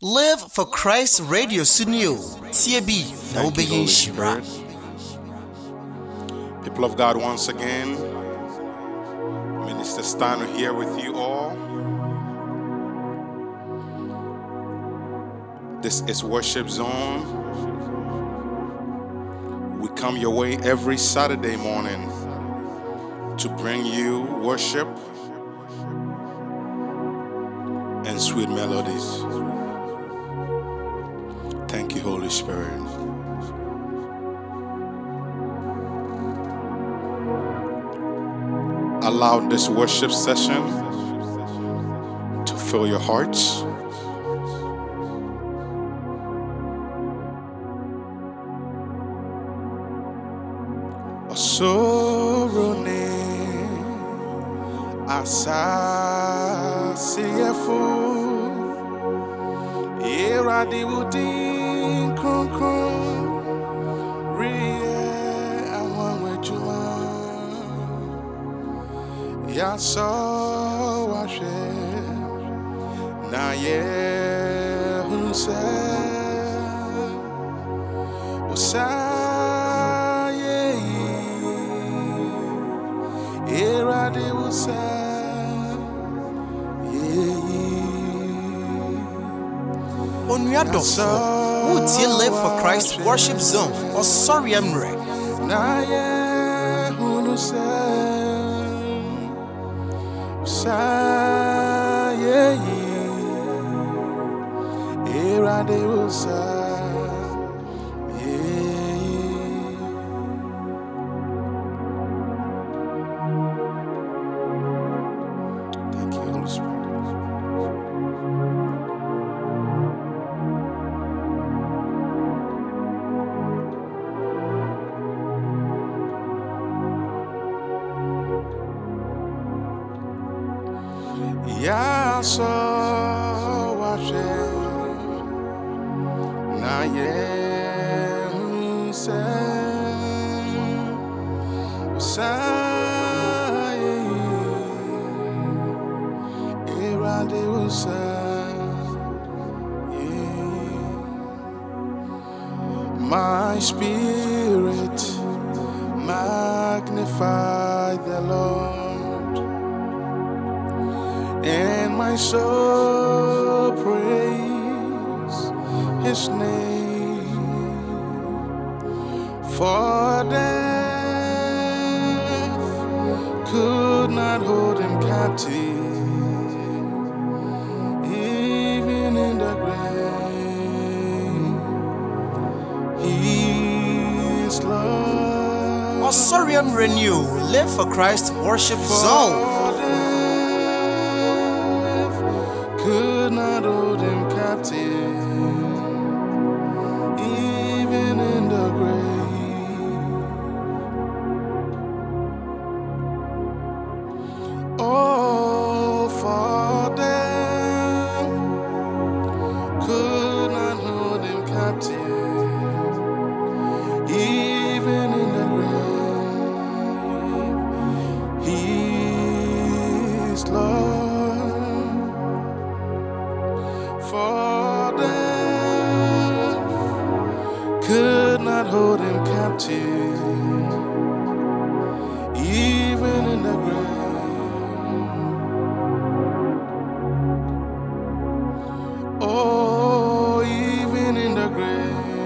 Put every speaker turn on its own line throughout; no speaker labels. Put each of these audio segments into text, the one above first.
Live for Christ Radio Sunio. TB na
Thank you,
wobɛyɛ
Holy
nhyira.
Spirit. People of God, once again, Minister Stano here with you all. This is Worship Zone. We come your way every Saturday morning to bring you worship and sweet melodies. Thank you, Holy Spirit. Allow this worship session to fill your hearts. Osorone asasiyefo iradiwudi kronkron riye àwọn ejuma yasọ wahwẹ na yẹ hunu sẹ osaye
Onua dɔfo, wotie Live for Christ Worship Zone. Ɔsɔre mmerɛ.
na yɛ Awurade wo sa My spirit magnify the Lord. And my soul praise his name. For death could not hold him captive Lord
Ɔsɔre mmerɛ ni o. Live for Christ Worship Zone.
could not hold him captive, even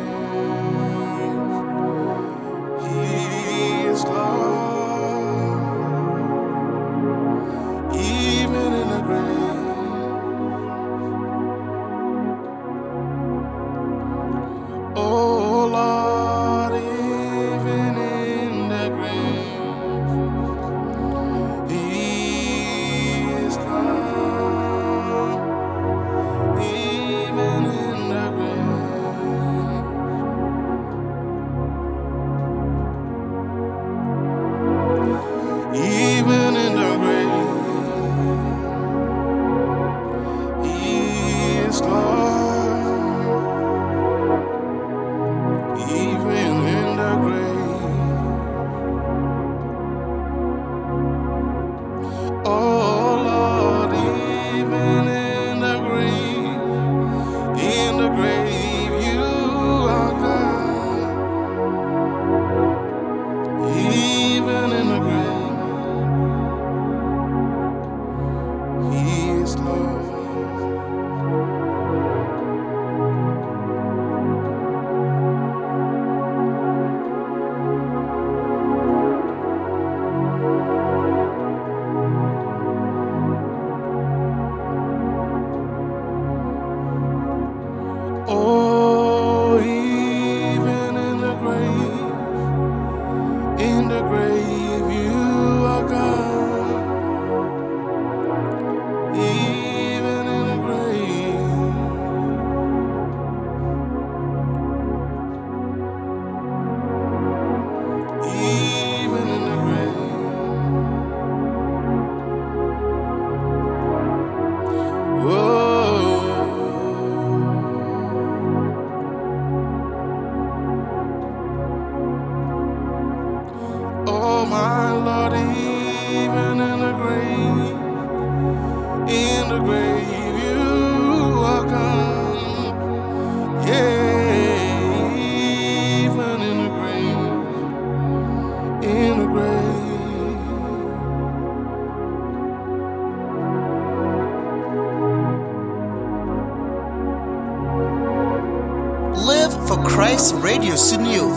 Christ Radio Sunio.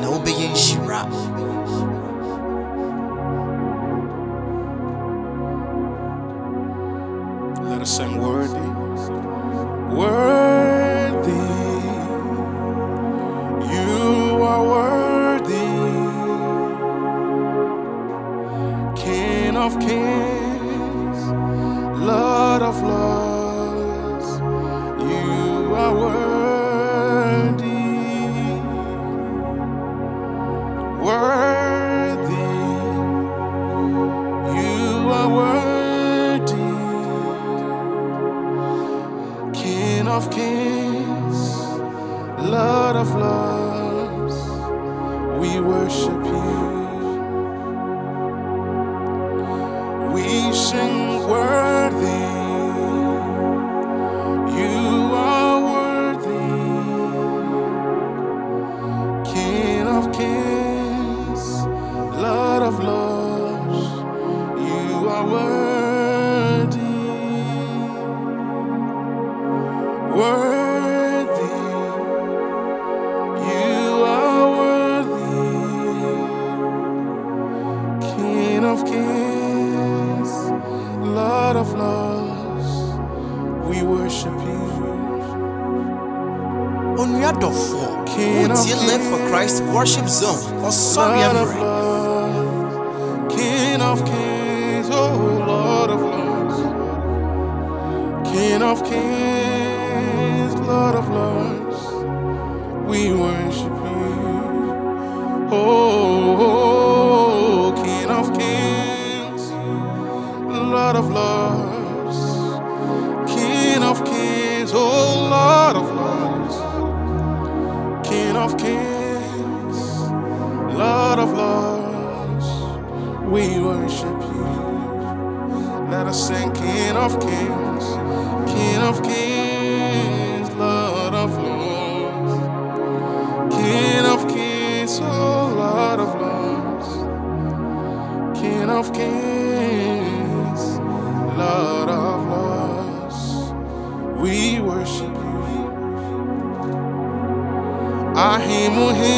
Na wobɛyɛ nhyira.
Let us sing worthy. Worthy. You are worthy. King of kings, Of kings, Lord of lords, we worship you. Of
wotie Live for Worship Zone.
Of
mmerɛ.
King of kings, oh Lord of lords, King of kings, Lord of lords, we worship you. Oh, King of kings, Lord of lords, of kings, Lord of lords, we worship you. Let us sing King of kings, King of kings, Lord of lords, King of kings, oh Lord of lords, King of kings, Lord Ahimuhim,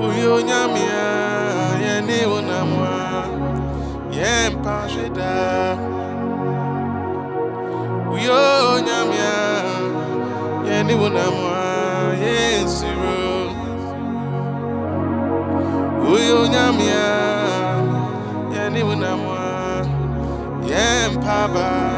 Uyo nyamia, yani unamwa, yempa shida. Uyo nyamia, yani unamwa, yensuro. Uyo nyamia, unamwa, yempaba bibiara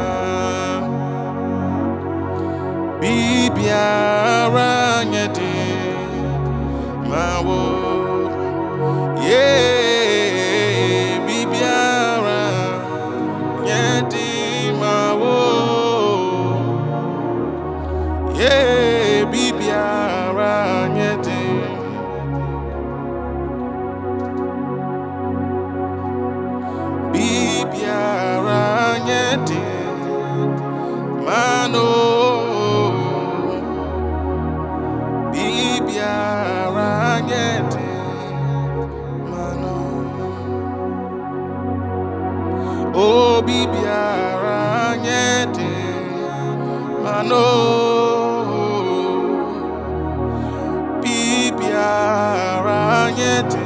nyedi mano bibiara nyedi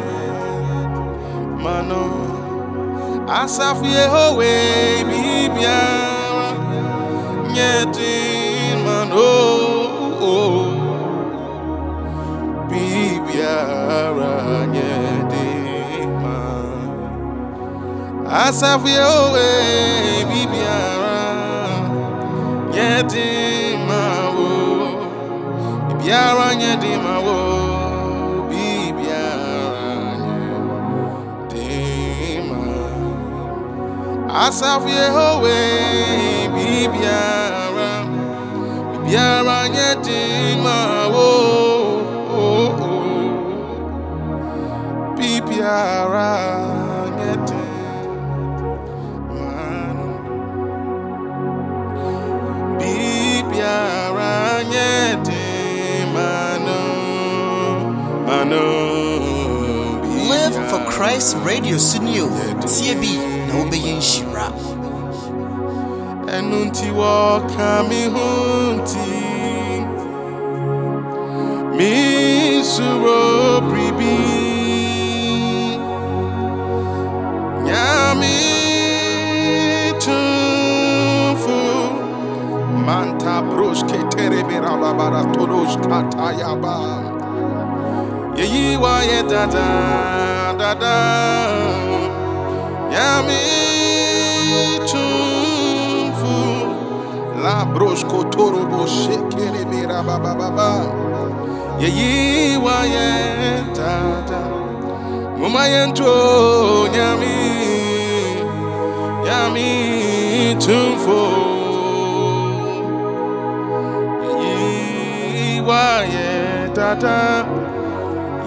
mano. Asafu yehowe bibiara nyedi mano. Bibiara nyedi ma asafu yehowe bibiara nyedi ma wo bibiara nyedi ma wo bibiara nyedi ma Asafo Yehowe bibiara bibiara nye dima wo bibiara
Christ Radio Sunio. Tie bi na wobɛyɛ nhyira.
ẹnu tí wọ́n ka mi hùn tí mi sùrọ̀ bìbí nyàmí tún fún manta toros katayaba yeyi wáyé dada dada. Nyàmí tún fún labros kotoro bo shekere bera bababa yeyi wáyé dada. Mo máa yẹn tó nyàmí nyàmí tún fún. Yeyi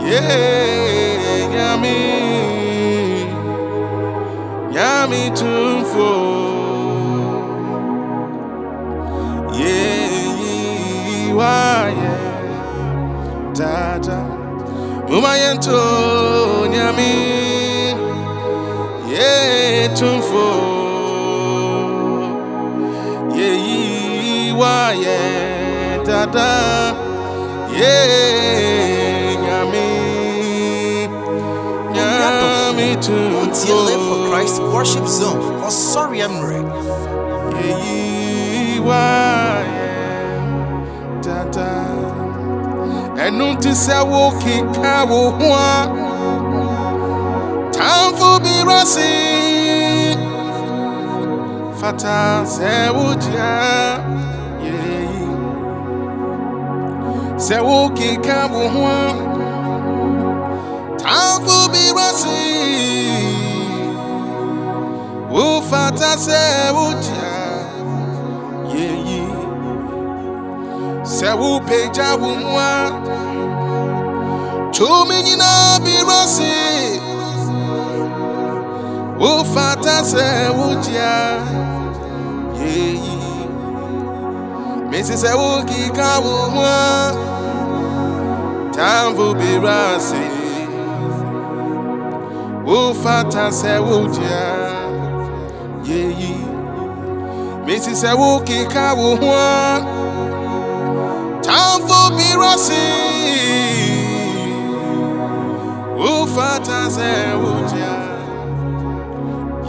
wáyé dada ye nyami nyami tumfo ye waye dada mumayento nyami ye tumfo ye waye dada ye nyami nyami
Wotie Live for Christ Worship Zone. Oh, Ɔsɔre mmerɛ.
Yeyi wáyé dada. Ẹnu ti sẹ́ wo kíkà. Fata sẹ́ wo. Sẹ́ wo kíkà Wo sẹ́ wo jìá. Yeyi. Sẹ́ wo pèjà wò hùwà. Tumi nyinaa bi rọ́ọ̀sì. Wo fata sẹ́ wo jìá. Yeyi. Mesi sẹ́ wo kíkà wò hùwà. Tàǹfù bí rọ́ọ̀sì. Wo fata sẹ́ wo jìá. Yeyi. Mesi sẹ́ wo kíkà wò hùwà. Tàǹfù bí rọ́ọ̀sì. Wo fata sẹ́ wo jìá.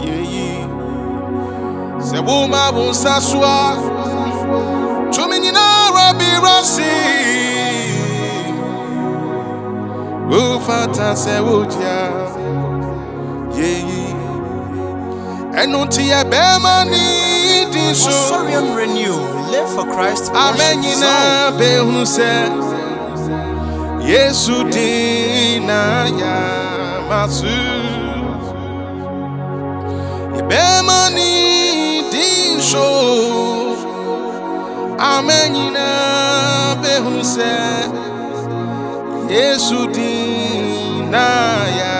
Yeyi. Sẹ́ wo ma wo nsa so a. Tumi nyinaa bi rọ́ọ̀sì. Wo fata sẹ́ wo jìá. Yeyi. ɛno nti yɛbɛma ne din so
Osorium Renew. Live for Christ. Zone.
nyinaa sɛ yesu din na yɛama so yɛbɛma ne so ama nyinaa bɛhunu yesu din na yɛ ne so ama nyinaa sɛ yesu din na yɛama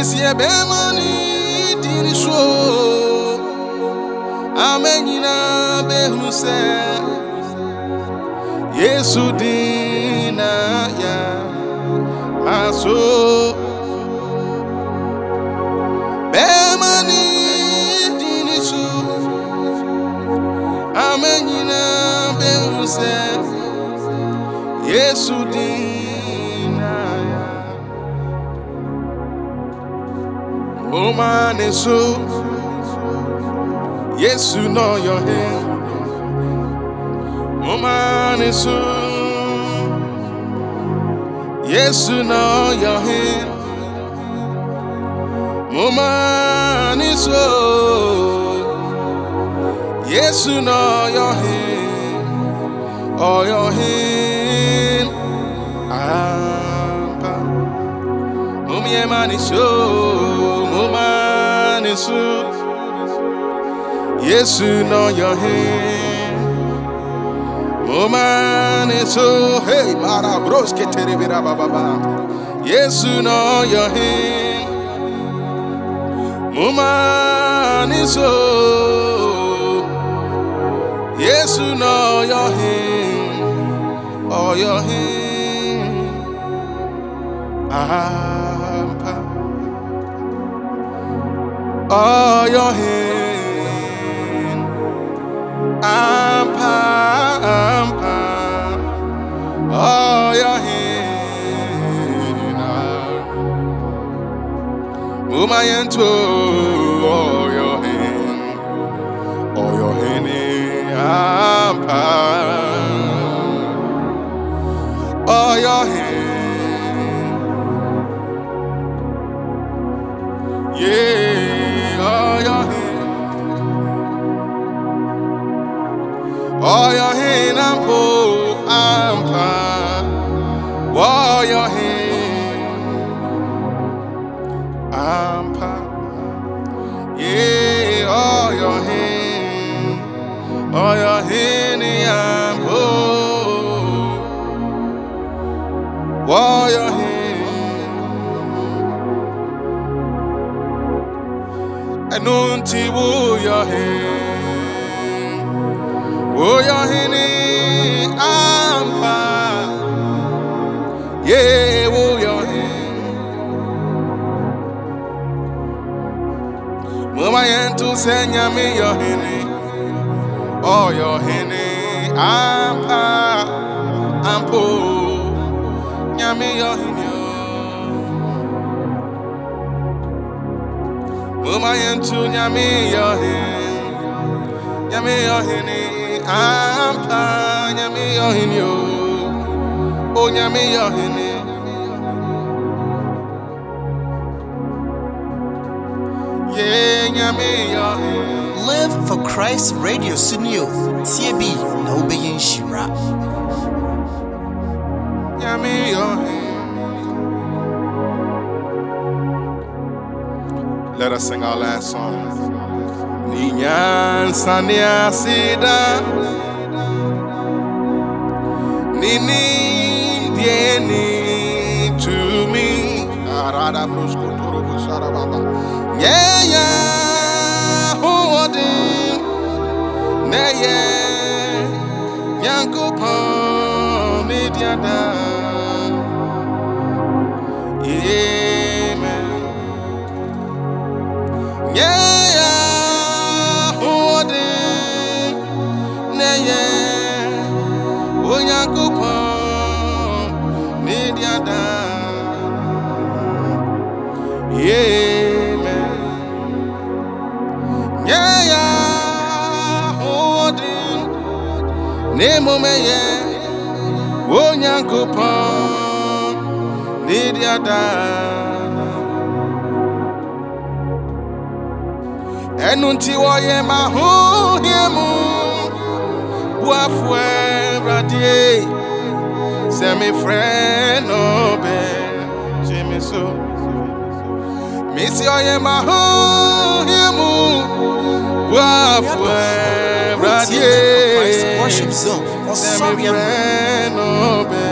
mesi yɛbɛma ne din so ama nyinaa bɛhu sɛ yesu din na yɛ maso bɛma ne din so ama nyinaa bɛhu sɛ yesu din Oma ne so. Yesu no your hand Oma ne so. Yesu no your hand Oma ne so. Yesu no your hand Oh your hand Ampa ah, Mumye mani so, mumani so. Yesu know your hand. Mumani so, hey, mara bros ke terebira baba ba. Yesu know your hand. Mumani so. Yesu your hand. Oh your hand. Ah, ah, ah. Oh, your hand. Ampa, ampa. Oh, your hand. Umayanto. Oh, your hand. Oh, your hand. Ampa. Oh, your hand. Oh your hand, I'm poor, yọ hin ní ọ yọ hin ní àmpa àmpo nyàmí yọ hin ní o. Uma yentu nyami yohin Nyami yohini ampa Nyami yohin yo O oh, nyami yohini Yeah
Live for Christ Radio Sunio. TB na ubeyin shira.
Nyami yohin Let us sing our last song. Ninyan sania sida Nini dieni to me. Arada brusko toro busara baba Yeah yeah odin Ne yeah Yanko pon diada n'emume ya onye nkụpọ n'ịdị ada ẹnu ntiwọ yẹ ma hụ hie mu bụ afọ ẹradie sẹmi frẹ n'ọbẹ jimi so ma hụ hie mu. Ẹwurade
Christ Worship Zone
n'ọbẹ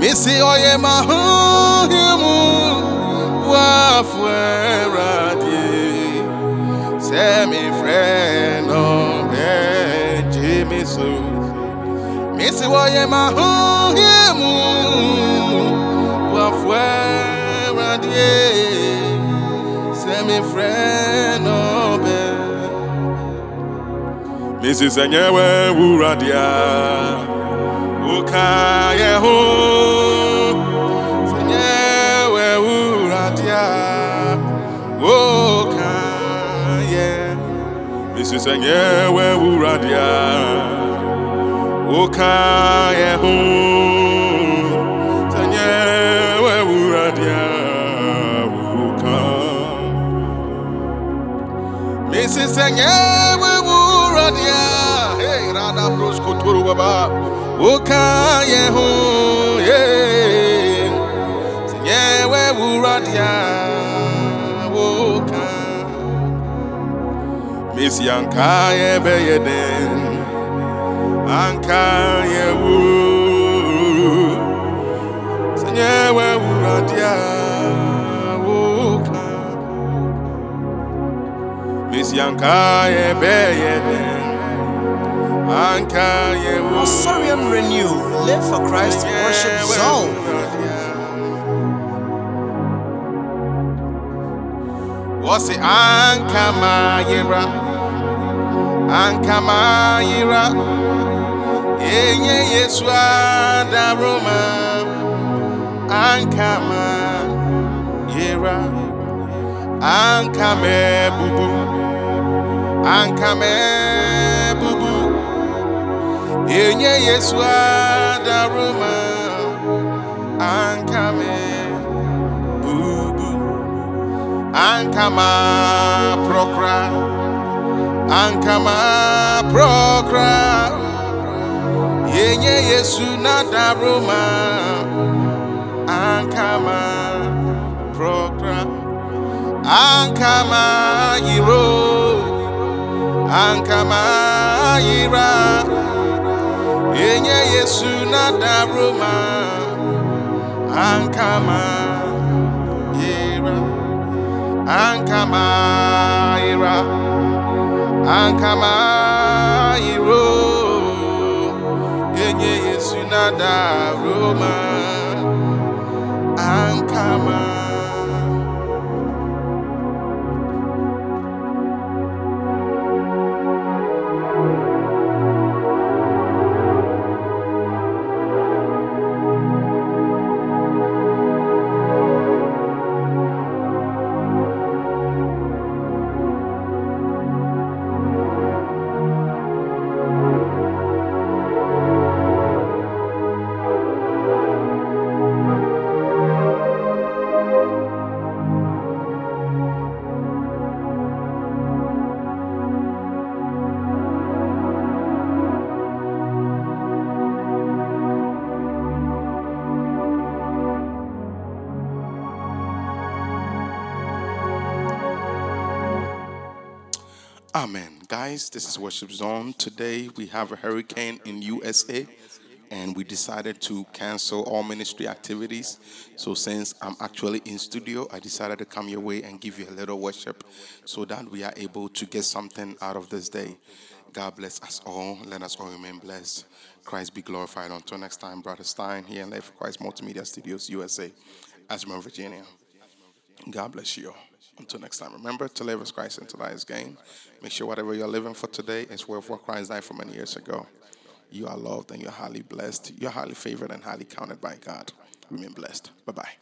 misi ọyẹ máa hún yẹ mú buafu ẹwurade sẹ́mi fẹ́ nọ bẹ́ẹ̀ jí mi so. Díà ó ká yẹ hó. Sẹ́yẹ wẹ́ wúra díà ó ká yẹ. Mrs. Sanye we wuradia Oka ye Mrs. Sanye we wuradia Hey rada bros kotoro baba. Oka ye ho Yeah. Sanye we wuradia Oka Missy Ankaye Beyeden Ankaye Wu. Senyewe Wuradia Wuka Missy Ankaye Beyeden Ankaye Wu
or sorry I'm renew. Live for Christ Worship
Senyewe
Zone.
Wuradia. Wasi Ankama Yira Ankama Yira Enye Yesu Adaroma Yira Ankame Bubu Ankame Bubu. Enye Yesu Adaroma Ankame Bubu. Ankama Prokra. Ankama Prokra. Yenye Yesu Nadaruma. Ankama Prokra. Ankama Yiro Ankama Yira Yenye Yesu Nadaruma Ankama Yira Ankama Ira Ankama Iro Enye Yesu nada Roma Ankama Amen. Guys, this is Worship Zone. Today we have a hurricane in USA and we decided to cancel all ministry activities. So since I'm actually in studio, I decided to come your way and give you a little worship so that we are able to get something out of this day. God bless us all. Let us all remain blessed. Christ be glorified. Until next time, Brother Stine here in Live Christ Multimedia Studios, USA, Ashburn, Virginia. God bless you all. Until next time, remember to live as Christ and to die as gain. Make sure whatever you're living for today is worth what Christ died for many years ago. You are loved and you're highly blessed. You're highly favored and highly counted by God. Remain blessed. Bye bye.